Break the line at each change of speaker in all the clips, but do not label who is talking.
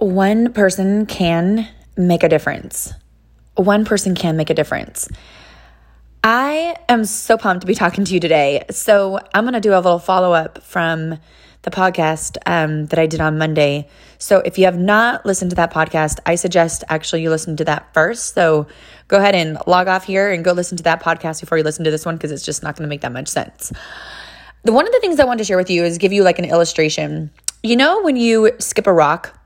one person can make a difference. One person can make a difference. I am so pumped to be talking to you today. So, I'm going to do a little follow up from the podcast um, that I did on Monday. So, if you have not listened to that podcast, I suggest actually you listen to that first. So, go ahead and log off here and go listen to that podcast before you listen to this one because it's just not going to make that much sense. The, one of the things I want to share with you is give you like an illustration. You know, when you skip a rock,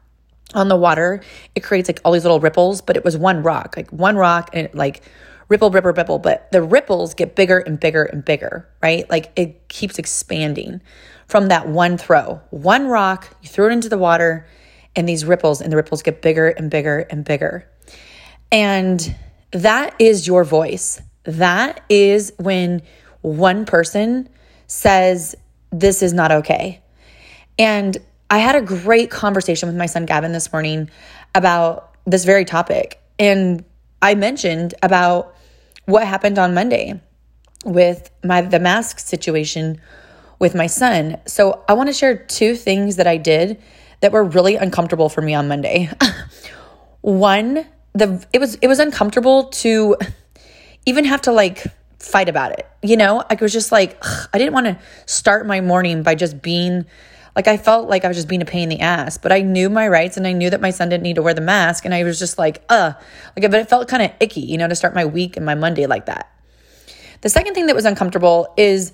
on the water, it creates like all these little ripples, but it was one rock, like one rock, and it like ripple, ripple, ripple. But the ripples get bigger and bigger and bigger, right? Like it keeps expanding from that one throw. One rock, you throw it into the water, and these ripples, and the ripples get bigger and bigger and bigger. And that is your voice. That is when one person says, This is not okay. And I had a great conversation with my son Gavin this morning about this very topic. And I mentioned about what happened on Monday with my the mask situation with my son. So I want to share two things that I did that were really uncomfortable for me on Monday. One, the it was it was uncomfortable to even have to like fight about it. You know, I was just like ugh, I didn't want to start my morning by just being like I felt like I was just being a pain in the ass, but I knew my rights and I knew that my son didn't need to wear the mask. And I was just like, uh, like, but it felt kind of icky, you know, to start my week and my Monday like that. The second thing that was uncomfortable is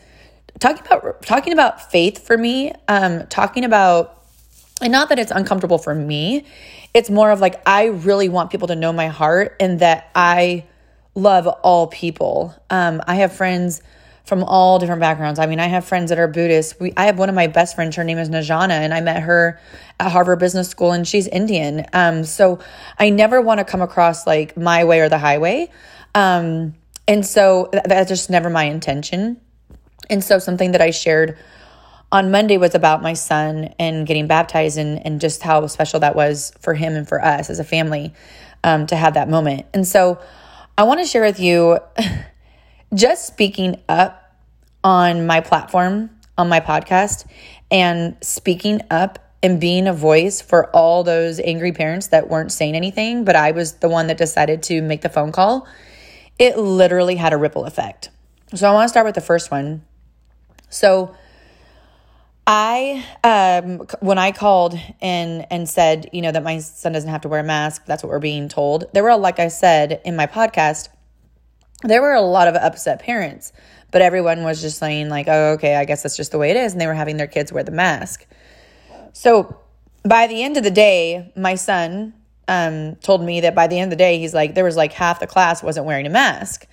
talking about talking about faith for me, um, talking about, and not that it's uncomfortable for me, it's more of like I really want people to know my heart and that I love all people. Um, I have friends from all different backgrounds. I mean, I have friends that are Buddhist. We, I have one of my best friends. Her name is Najana, and I met her at Harvard Business School, and she's Indian. Um, so I never want to come across like my way or the highway. Um, and so that, that's just never my intention. And so something that I shared on Monday was about my son and getting baptized and, and just how special that was for him and for us as a family um, to have that moment. And so I want to share with you just speaking up on my platform, on my podcast, and speaking up and being a voice for all those angry parents that weren't saying anything, but I was the one that decided to make the phone call, it literally had a ripple effect. So I want to start with the first one. So I um when I called and and said, you know, that my son doesn't have to wear a mask, that's what we're being told. There were like I said in my podcast, there were a lot of upset parents but everyone was just saying, like, oh, okay, I guess that's just the way it is. And they were having their kids wear the mask. So by the end of the day, my son um, told me that by the end of the day, he's like, there was like half the class wasn't wearing a mask.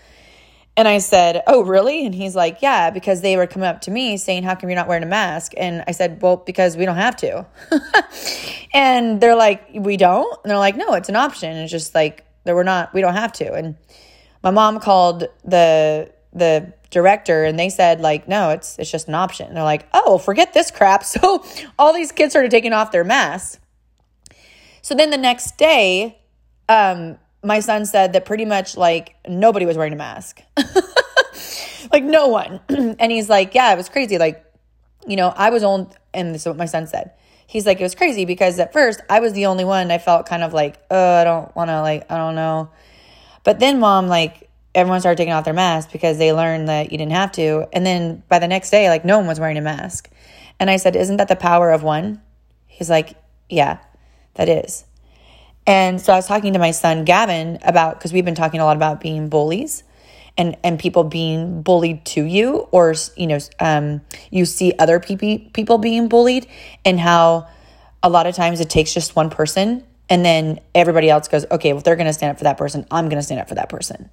And I said, Oh, really? And he's like, Yeah, because they were coming up to me saying, How come you're not wearing a mask? And I said, Well, because we don't have to. and they're like, We don't? And they're like, No, it's an option. It's just like, that we're not, we don't have to. And my mom called the the director and they said like no it's it's just an option. And they're like oh forget this crap. So all these kids started taking off their masks. So then the next day um my son said that pretty much like nobody was wearing a mask. Like no one. And he's like yeah it was crazy. Like you know i was on and this is what my son said. He's like it was crazy because at first i was the only one. I felt kind of like oh i don't want to like i don't know but then mom like everyone started taking off their mask because they learned that you didn't have to. And then by the next day, like no one was wearing a mask. And I said, Isn't that the power of one? He's like, Yeah, that is. And so I was talking to my son Gavin about because we've been talking a lot about being bullies and and people being bullied to you or you know um, you see other people people being bullied and how a lot of times it takes just one person and then everybody else goes okay well they're going to stand up for that person I'm going to stand up for that person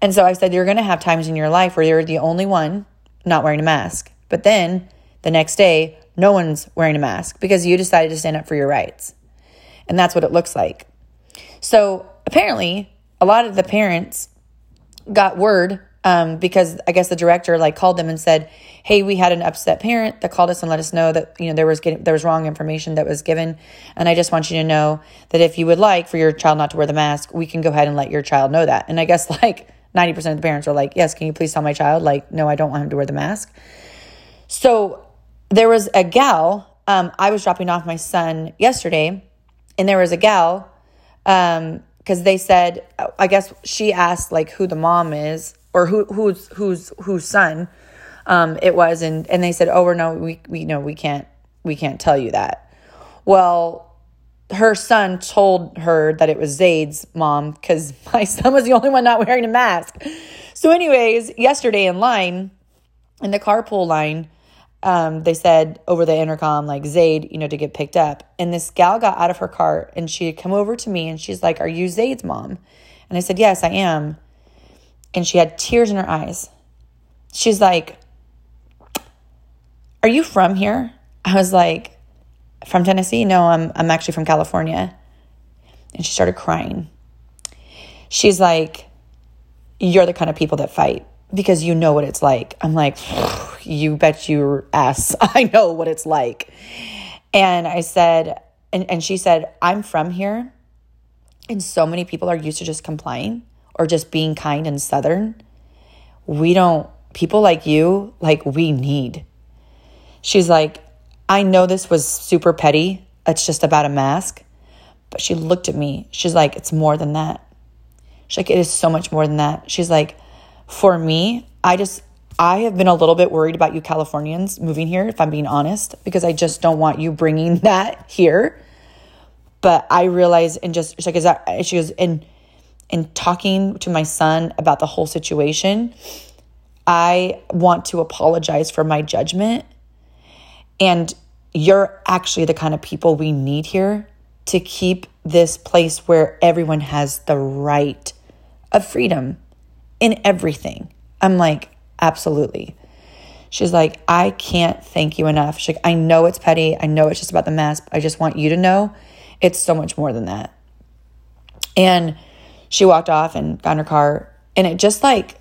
and so I said, You're going to have times in your life where you're the only one not wearing a mask. But then the next day, no one's wearing a mask because you decided to stand up for your rights. And that's what it looks like. So apparently, a lot of the parents got word um, because I guess the director like called them and said, "Hey, we had an upset parent that called us and let us know that you know there was getting, there was wrong information that was given, and I just want you to know that if you would like for your child not to wear the mask, we can go ahead and let your child know that." And I guess like 90% of the parents are like, yes, can you please tell my child? Like, no, I don't want him to wear the mask. So there was a gal, um, I was dropping off my son yesterday and there was a gal, um, because they said, I guess she asked like who the mom is or who who's who's whose son um, it was, and and they said, oh, we're no, we we know we can't we can't tell you that. Well, her son told her that it was Zaid's mom because my son was the only one not wearing a mask. So, anyways, yesterday in line, in the carpool line, um, they said over the intercom, like Zaid, you know, to get picked up. And this gal got out of her car and she had come over to me and she's like, Are you Zaid's mom? And I said, Yes, I am. And she had tears in her eyes. She's like, Are you from here? I was like, From Tennessee? No, I'm, I'm actually from California. And she started crying. She's like, You're the kind of people that fight because you know what it's like. I'm like, you bet your ass I know what it's like. And I said, and, and she said, I'm from here. And so many people are used to just complying or just being kind and southern. We don't, people like you, like we need. She's like, I know this was super petty. It's just about a mask. But she looked at me. She's like, it's more than that. She's like, it is so much more than that. She's like, for me, I just, I have been a little bit worried about you Californians moving here, if I'm being honest, because I just don't want you bringing that here. But I realize, and just, she's like, is that, she goes, and, and talking to my son about the whole situation, I want to apologize for my judgment. And you're actually the kind of people we need here to keep this place where everyone has the right of freedom in everything. I'm like, absolutely. She's like, I can't thank you enough. She's like, I know it's petty. I know it's just about the mask. I just want you to know it's so much more than that. And she walked off and got in her car. And it just like,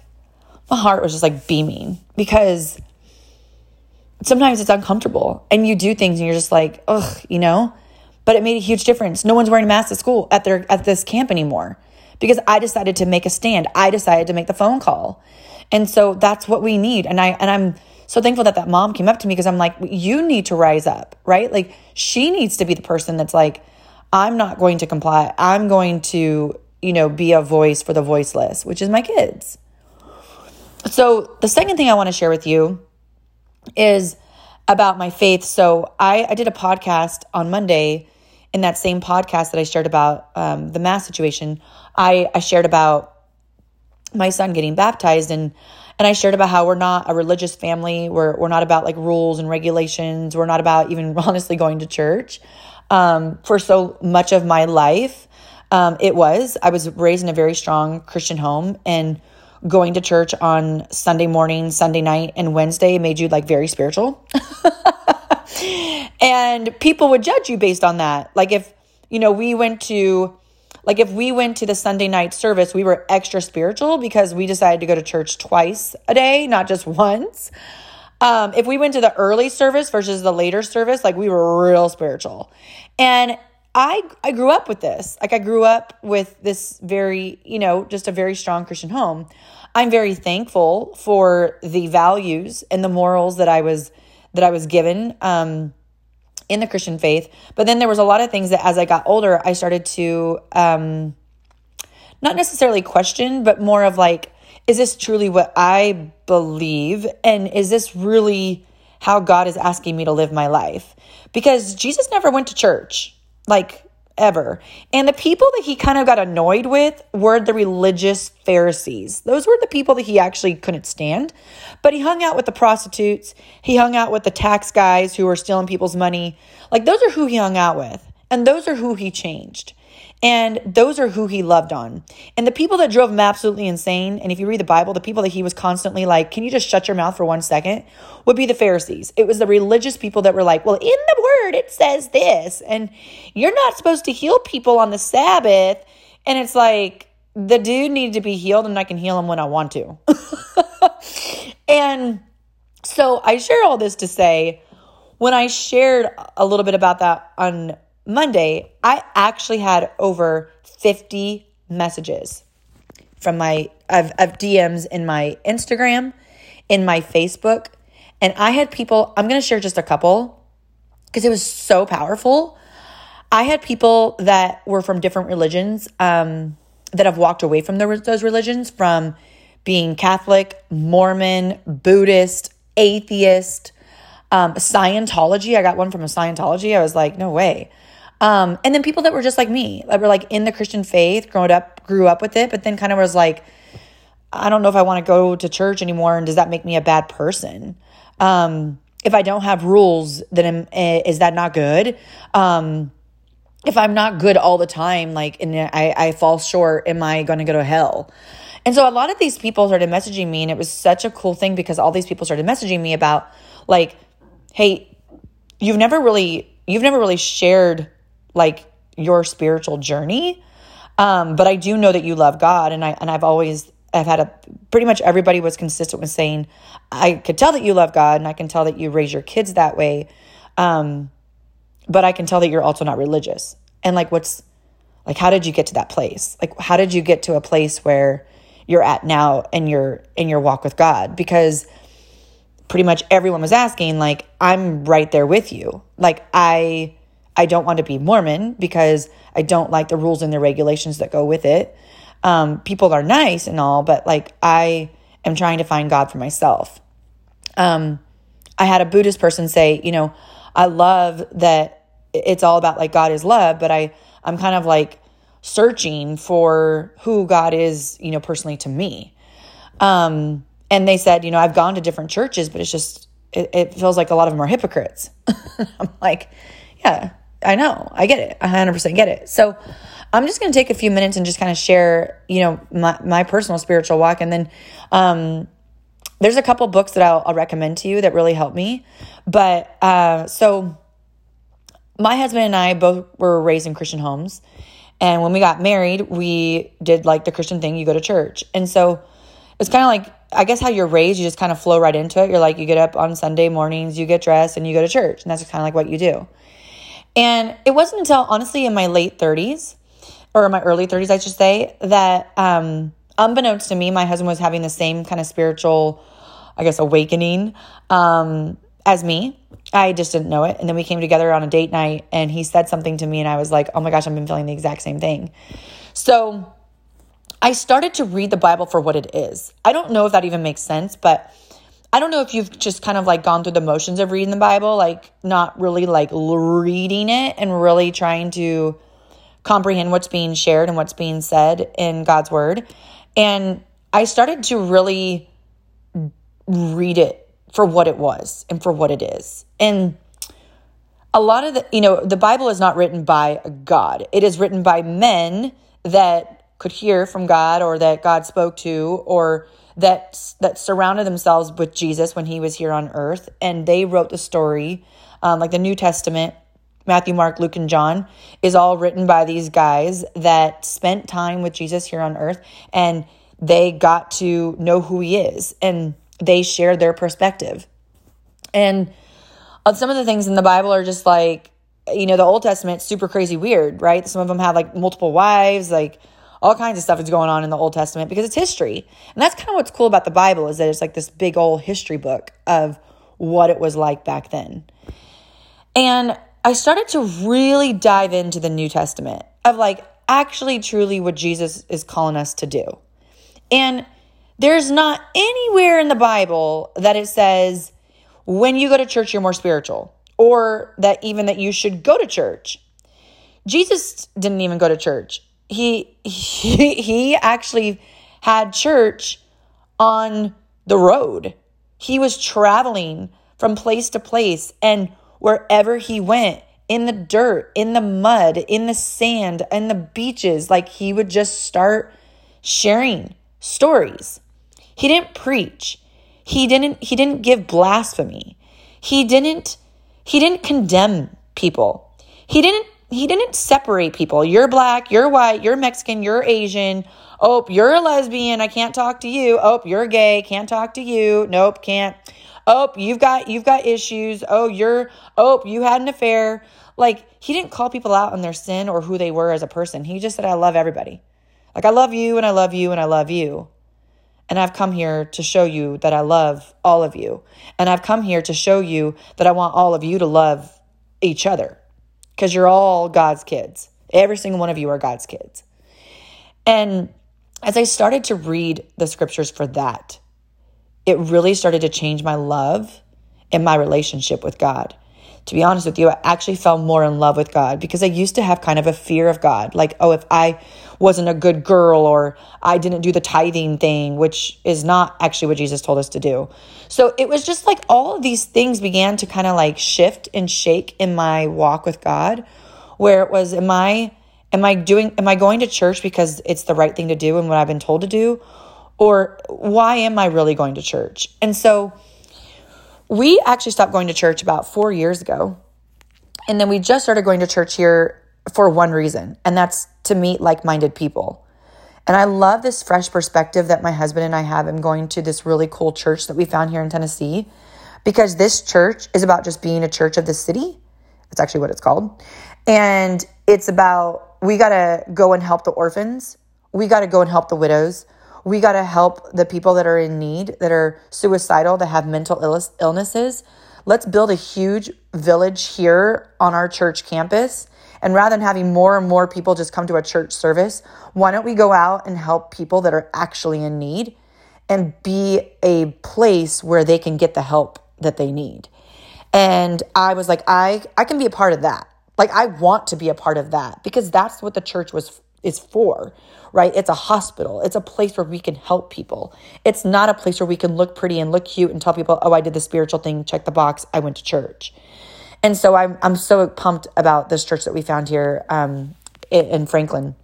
my heart was just like beaming because sometimes it's uncomfortable and you do things and you're just like, ugh, you know? But it made a huge difference. No one's wearing a mask at school at their at this camp anymore because I decided to make a stand. I decided to make the phone call. And so that's what we need. And I and I'm so thankful that that mom came up to me because I'm like you need to rise up, right? Like she needs to be the person that's like I'm not going to comply. I'm going to, you know, be a voice for the voiceless, which is my kids. So the second thing I want to share with you is about my faith. So I, I did a podcast on Monday in that same podcast that I shared about um, the mass situation, I, I shared about my son getting baptized and and I shared about how we're not a religious family. We're we're not about like rules and regulations. We're not about even honestly going to church. Um, for so much of my life, um, it was I was raised in a very strong Christian home and going to church on Sunday morning, Sunday night, and Wednesday made you like very spiritual. and people would judge you based on that. Like if, you know, we went to like if we went to the Sunday night service, we were extra spiritual because we decided to go to church twice a day, not just once. Um, if we went to the early service versus the later service, like we were real spiritual. And I I grew up with this. Like I grew up with this very, you know, just a very strong Christian home. I'm very thankful for the values and the morals that I was that I was given um, in the Christian faith. But then there was a lot of things that as I got older, I started to um, not necessarily question, but more of like, is this truly what I believe? And is this really how God is asking me to live my life? Because Jesus never went to church. Like, ever. And the people that he kind of got annoyed with were the religious Pharisees. Those were the people that he actually couldn't stand. But he hung out with the prostitutes, he hung out with the tax guys who were stealing people's money. Like, those are who he hung out with, and those are who he changed. And those are who he loved on. And the people that drove him absolutely insane, and if you read the Bible, the people that he was constantly like, can you just shut your mouth for one second, would be the Pharisees. It was the religious people that were like, well, in the word, it says this, and you're not supposed to heal people on the Sabbath. And it's like, the dude needed to be healed, and I can heal him when I want to. and so I share all this to say, when I shared a little bit about that on Monday, I actually had over 50 messages from my of, of DMs in my Instagram, in my Facebook, and I had people, I'm going to share just a couple because it was so powerful. I had people that were from different religions um, that have walked away from the, those religions, from being Catholic, Mormon, Buddhist, atheist, um, Scientology. I got one from a Scientology. I was like, no way. Um, and then people that were just like me, that were like in the Christian faith, growing up, grew up with it, but then kind of was like, I don't know if I want to go to church anymore, and does that make me a bad person? Um, if I don't have rules, then eh, is that not good? Um, if I'm not good all the time, like, and I, I fall short, am I going to go to hell? And so a lot of these people started messaging me, and it was such a cool thing because all these people started messaging me about, like, hey, you've never really, you've never really shared like your spiritual journey. Um, but I do know that you love God, and I and I've always I've had a pretty much everybody was consistent with saying I could tell that you love God, and I can tell that you raise your kids that way. Um, but I can tell that you're also not religious. And like, what's like, how did you get to that place? Like, how did you get to a place where you're at now in your in your walk with God? Because pretty much everyone was asking, like, I'm right there with you. Like, I I don't want to be Mormon because I don't like the rules and the regulations that go with it. Um, people are nice and all, but like I am trying to find God for myself. Um, I had a Buddhist person say, you know, I love that it's all about like God is love, but I I'm kind of like searching for who God is, you know, personally to me. Um, and they said, you know, I've gone to different churches, but it's just it, it feels like a lot of them are hypocrites. I'm like, yeah, I know. I get it. I 100% get it. So I'm just going to take a few minutes and just kind of share, you know, my, my personal spiritual walk. And then um, there's a couple books that I'll, I'll, recommend to you that really helped me. But uh, so my husband and I both were raised in Christian homes. And when we got married, we did like the Christian thing you go to church. And so it's kind of like, I guess how you're raised, you just kind of flow right into it. You're like, you get up on Sunday mornings, you get dressed, and you go to church. And that's kind of like what you do. And it wasn't until honestly in my late 30s, or my early 30s, I should say, that um, unbeknownst to me, my husband was having the same kind of spiritual, I guess, awakening um, as me. I just didn't know it. And then we came together on a date night and he said something to me, and I was like, oh my gosh, I've been feeling the exact same thing. So I started to read the Bible for what it is. I don't know if that even makes sense, but I don't know if you've just kind of like gone through the motions of reading the Bible, like not really like reading it and really trying to comprehend what's being shared and what's being said in God's word. And I started to really read it for what it was and for what it is. And a lot of the, you know, the Bible is not written by God, it is written by men that could hear from God or that God spoke to or that that surrounded themselves with Jesus when he was here on earth, and they wrote the story, um, like the New Testament. Matthew, Mark, Luke, and John is all written by these guys that spent time with Jesus here on earth, and they got to know who he is, and they shared their perspective. And uh, some of the things in the Bible are just like, you know, the Old Testament super crazy weird, right? Some of them have like multiple wives, like all kinds of stuff is going on in the Old Testament because it's history. And that's kind of what's cool about the Bible is that it's like this big old history book of what it was like back then. And I started to really dive into the New Testament of like actually truly what Jesus is calling us to do. And there's not anywhere in the Bible that it says when you go to church you're more spiritual or that even that you should go to church. Jesus didn't even go to church he he he actually had church on the road. He was traveling from place to place and wherever he went in the dirt, in the mud, in the sand, in the beaches, like he would just start sharing stories. He didn't preach. He didn't he didn't give blasphemy. He didn't he didn't condemn people. He didn't he didn't separate people. You're black, you're white, you're Mexican, you're Asian. Oh, you're a lesbian, I can't talk to you. Oh, you're gay, can't talk to you. Nope, can't. Oh, you've got you've got issues. Oh, you're oh, you had an affair. Like he didn't call people out on their sin or who they were as a person. He just said I love everybody. Like I love you and I love you and I love you. And I've come here to show you that I love all of you. And I've come here to show you that I want all of you to love each other because you're all God's kids. Every single one of you are God's kids. And as I started to read the scriptures for that, it really started to change my love and my relationship with God. To be honest with you, I actually fell more in love with God because I used to have kind of a fear of God. Like, oh, if I wasn't a good girl or I didn't do the tithing thing, which is not actually what Jesus told us to do. So it was just like all of these things began to kind of like shift and shake in my walk with God, where it was, am I, am I doing, am I going to church because it's the right thing to do and what I've been told to do? Or why am I really going to church? And so we actually stopped going to church about four years ago. And then we just started going to church here for one reason, and that's to meet like minded people. And I love this fresh perspective that my husband and I have in going to this really cool church that we found here in Tennessee because this church is about just being a church of the city. That's actually what it's called. And it's about we got to go and help the orphans, we got to go and help the widows, we got to help the people that are in need, that are suicidal, that have mental illnesses. Let's build a huge village here on our church campus. And rather than having more and more people just come to a church service, why don't we go out and help people that are actually in need and be a place where they can get the help that they need? And I was like, I, I can be a part of that. Like, I want to be a part of that because that's what the church was is for, right? It's a hospital. It's a place where we can help people. It's not a place where we can look pretty and look cute and tell people, oh, I did the spiritual thing, check the box, I went to church. And so I'm, I'm so pumped about this church that we found here um, in Franklin.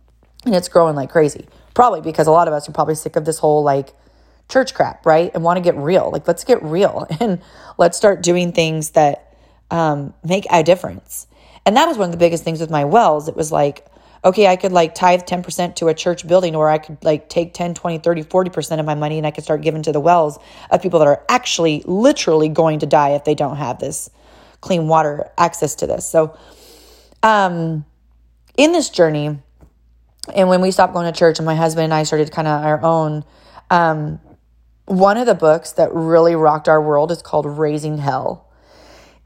And it's growing like crazy. Probably because a lot of us are probably sick of this whole like church crap, right? And want to get real. Like, let's get real and let's start doing things that um, make a difference. And that was one of the biggest things with my wells. It was like, okay, I could like tithe 10% to a church building, or I could like take 10, 20, 30, 40% of my money and I could start giving to the wells of people that are actually literally going to die if they don't have this clean water access to this. So, um, in this journey, and when we stopped going to church and my husband and I started kind of our own, um, one of the books that really rocked our world is called Raising Hell.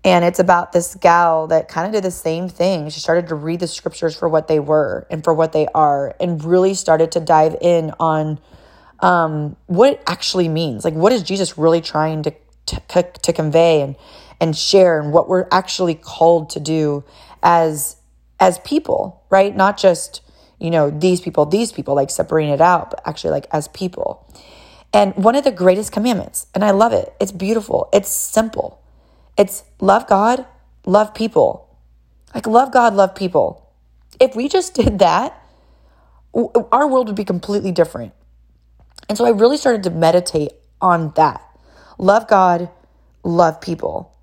And it's about this gal that kind of did the same thing. She started to read the scriptures for what they were and for what they are, and really started to dive in on um, what it actually means. Like, what is Jesus really trying to, to, to convey and, and share, and what we're actually called to do as, as people, right? Not just, you know, these people, these people, like separating it out, but actually, like, as people. And one of the greatest commandments, and I love it, it's beautiful, it's simple it's love God, love people. Like, love God, love people. If we just did that, our world would be completely different. And so I really started to meditate on that. Love God, love people.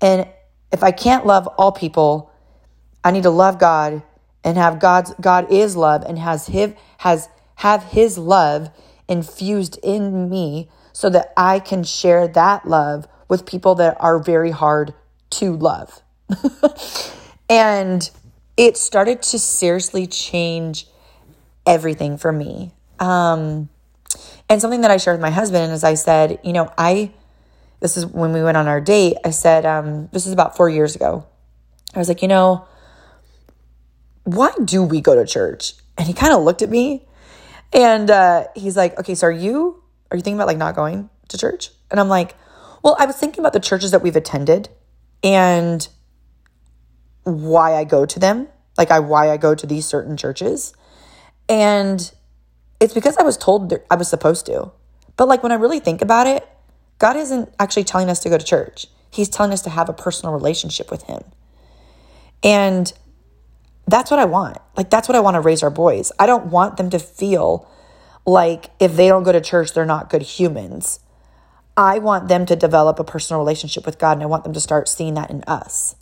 And if I can't love all people, I need to love God and have God's God is love and has his has have his love infused in me so that I can share that love with people that are very hard to love. and it started to seriously change everything for me. Um, and something that I shared with my husband is I said, you know, I, this is when we went on our date, I said, um, this is about four years ago. I was like, you know, why do we go to church? And he kind of looked at me and uh, he's like, okay, so are you, are you thinking about like not going to church? And I'm like, well, I was thinking about the churches that we've attended and why I go to them, like I why I go to these certain churches. And it's because I was told I was supposed to. But like when I really think about it, God isn't actually telling us to go to church. He's telling us to have a personal relationship with him. And that's what I want. Like that's what I want to raise our boys. I don't want them to feel like if they don't go to church, they're not good humans. I want them to develop a personal relationship with God and I want them to start seeing that in us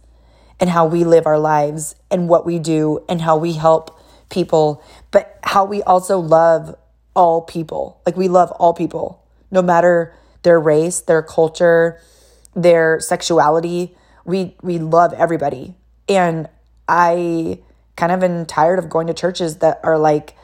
and how we live our lives and what we do and how we help people, but how we also love all people. Like we love all people, no matter their race, their culture, their sexuality. We we love everybody. And I kind of am tired of going to churches that are like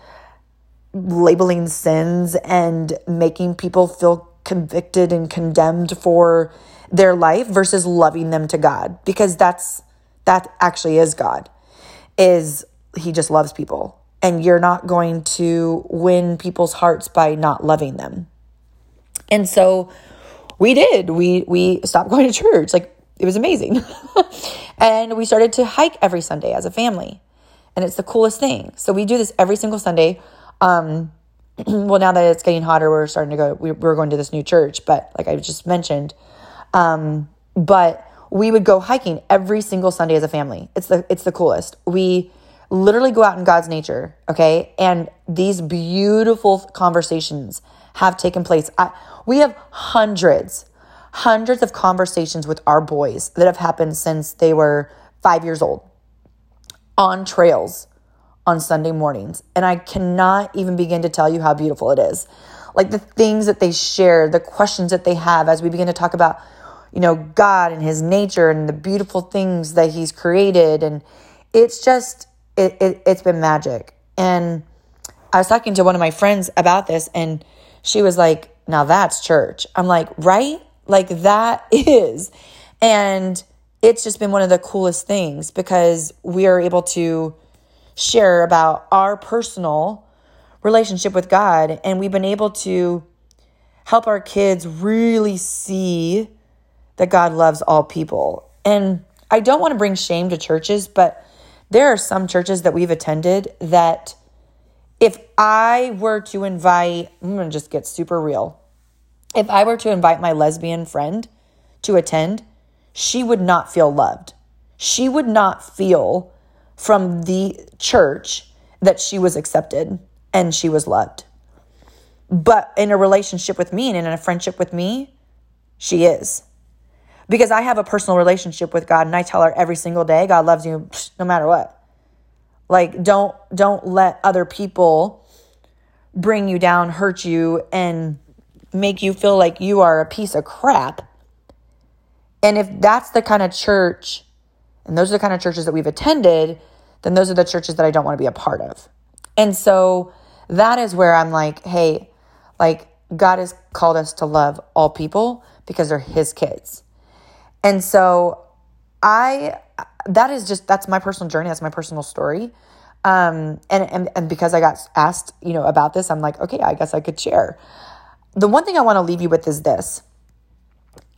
labeling sins and making people feel convicted and condemned for their life versus loving them to God because that's That actually is God. Is he just loves people. And you're not going to win people's hearts by not loving them. And so we did. We we stopped going to church. Like it was amazing. and we started to hike every Sunday as a family. And it's the coolest thing. So we do this every single Sunday. Um, well, now that it's getting hotter, we're starting to go, we, we're going to this new church, but like I just mentioned, um, but we would go hiking every single Sunday as a family. It's the, it's the coolest. We literally go out in God's nature. Okay. And these beautiful conversations have taken place. I, we have hundreds, hundreds of conversations with our boys that have happened since they were five years old on trails on Sunday mornings. And I cannot even begin to tell you how beautiful it is. Like the things that they share, the questions that they have as we begin to talk about, you know, God and his nature and the beautiful things that he's created. And it's just, it, it, it's been magic. And I was talking to one of my friends about this, and she was like, now that's church. I'm like, right? Like that is. And it's just been one of the coolest things because we are able to share about our personal relationship with God. And we've been able to help our kids really see that God loves all people. And I don't want to bring shame to churches, but there are some churches that we've attended that if I were to invite, I'm going to just get super real. If I were to invite my lesbian friend to attend, she would not feel loved. She would not feel from the church that she was accepted and she was loved. But in a relationship with me and in a friendship with me, she is. Because I have a personal relationship with God and I tell her every single day, God loves you no matter what. Like don't don't let other people bring you down, hurt you and make you feel like you are a piece of crap. And if that's the kind of church and those are the kind of churches that we've attended, then those are the churches that I don't want to be a part of. And so that is where I'm like, hey, like God has called us to love all people because they're his kids. And so I that is just that's my personal journey, that's my personal story. Um and and, and because I got asked, you know, about this, I'm like, okay, I guess I could share. The one thing I want to leave you with is this.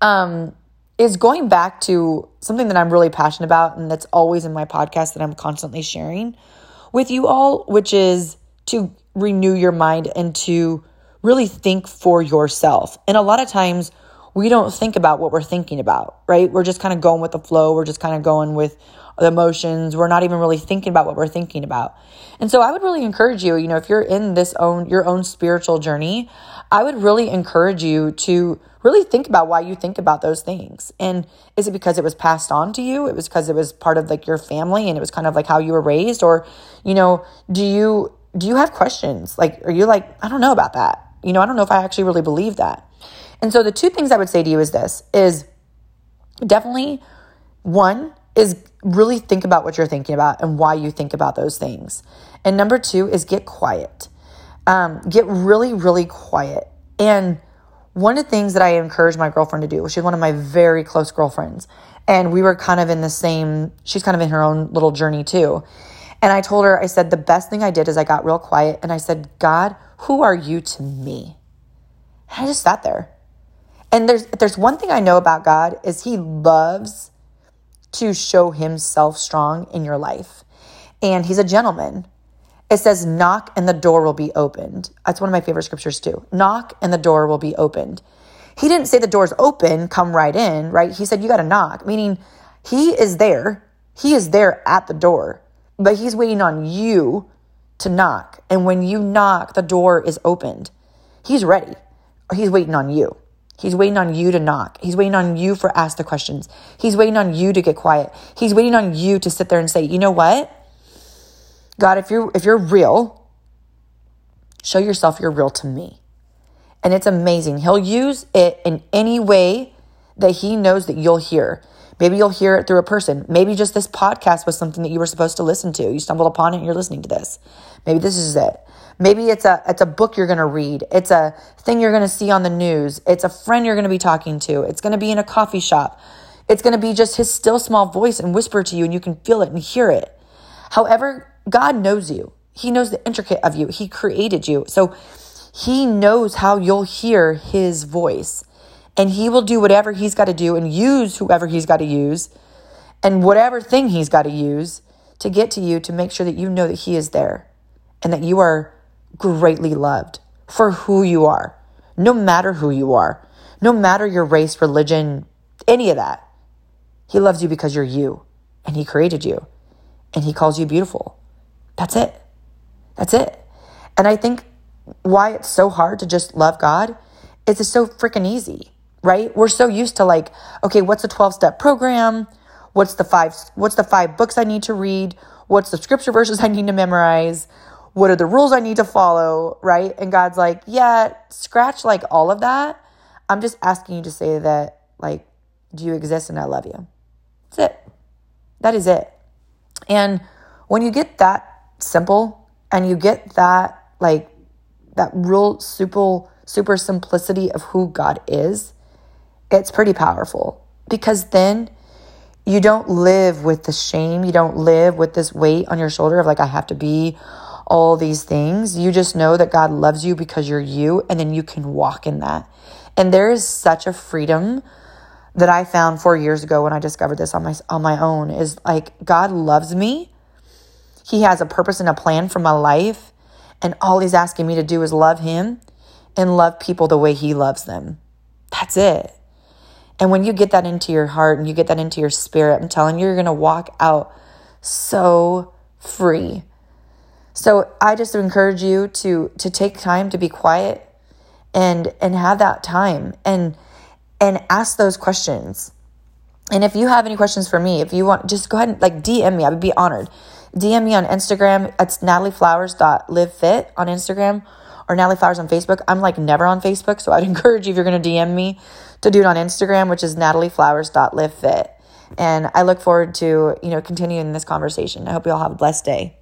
Um is going back to something that I'm really passionate about and that's always in my podcast that I'm constantly sharing with you all, which is to renew your mind and to really think for yourself. And a lot of times we don't think about what we're thinking about, right? We're just kind of going with the flow. We're just kind of going with the emotions. We're not even really thinking about what we're thinking about. And so I would really encourage you, you know, if you're in this own your own spiritual journey, I would really encourage you to really think about why you think about those things. And is it because it was passed on to you? It was because it was part of like your family and it was kind of like how you were raised or you know, do you do you have questions? Like are you like I don't know about that. You know, I don't know if I actually really believe that. And so the two things I would say to you is this is definitely one is really think about what you're thinking about and why you think about those things. And number 2 is get quiet. Um, get really really quiet. And one of the things that I encourage my girlfriend to do, she's one of my very close girlfriends, and we were kind of in the same, she's kind of in her own little journey too. And I told her, I said, the best thing I did is I got real quiet and I said, God, who are you to me? And I just sat there. And there's there's one thing I know about God is he loves to show himself strong in your life. And he's a gentleman. It says, knock and the door will be opened. That's one of my favorite scriptures too. Knock and the door will be opened. He didn't say the door's open, come right in, right? He said, you got to knock, meaning he is there. He is there at the door, but he's waiting on you to knock. And when you knock, the door is opened. He's ready. He's waiting on you. He's waiting on you to knock. He's waiting on you for ask the questions. He's waiting on you to get quiet. He's waiting on you to sit there and say, you know what? God, if you're if you're real, show yourself you're real to me. And it's amazing. He'll use it in any way that he knows that you'll hear. Maybe you'll hear it through a person. Maybe just this podcast was something that you were supposed to listen to. You stumbled upon it and you're listening to this. Maybe this is it. Maybe it's a it's a book you're going to read. It's a thing you're going to see on the news. It's a friend you're going to be talking to. It's going to be in a coffee shop. It's going to be just his still small voice and whisper to you, and you can feel it and hear it. However, God knows you. He knows the intricate of you. He created you. So he knows how you'll hear his voice. And he will do whatever he's got to do and use whoever he's got to use and whatever thing he's got to use to get to you to make sure that you know that he is there and that you are greatly loved for who you are, no matter who you are, no matter your race, religion, any of that. He loves you because you're you and he created you and he calls you beautiful. That's it. That's it. And I think why it's so hard to just love God is it's so freaking easy, right? We're so used to like, okay, what's a 12 step program? What's the five what's the five books I need to read? What's the scripture verses I need to memorize? What are the rules I need to follow, right? And God's like, "Yeah, scratch like all of that. I'm just asking you to say that like do you exist and I love you." That's it. That is it. And when you get that simple and you get that like that real super super simplicity of who God is, it's pretty powerful because then you don't live with the shame, you don't live with this weight on your shoulder of like I have to be all these things. You just know that God loves you because you're you and then you can walk in that. And there is such a freedom that I found 4 years ago when I discovered this on my on my own is like God loves me he has a purpose and a plan for my life. And all he's asking me to do is love him and love people the way he loves them. That's it. And when you get that into your heart and you get that into your spirit, I'm telling you, you're going to walk out so free. So I just encourage you to to take time to be quiet and and have that time and and ask those questions. And if you have any questions for me, if you want, just go ahead and like DM me. I would be honored. DM me on Instagram. It's natalieflowers.livefit on Instagram or Natalie Flowers on Facebook. I'm like never on Facebook, so I'd encourage you if you're going to DM me to do it on Instagram, which is natalieflowers.livefit. And I look forward to, you know, continuing this conversation. I hope you all have a blessed day.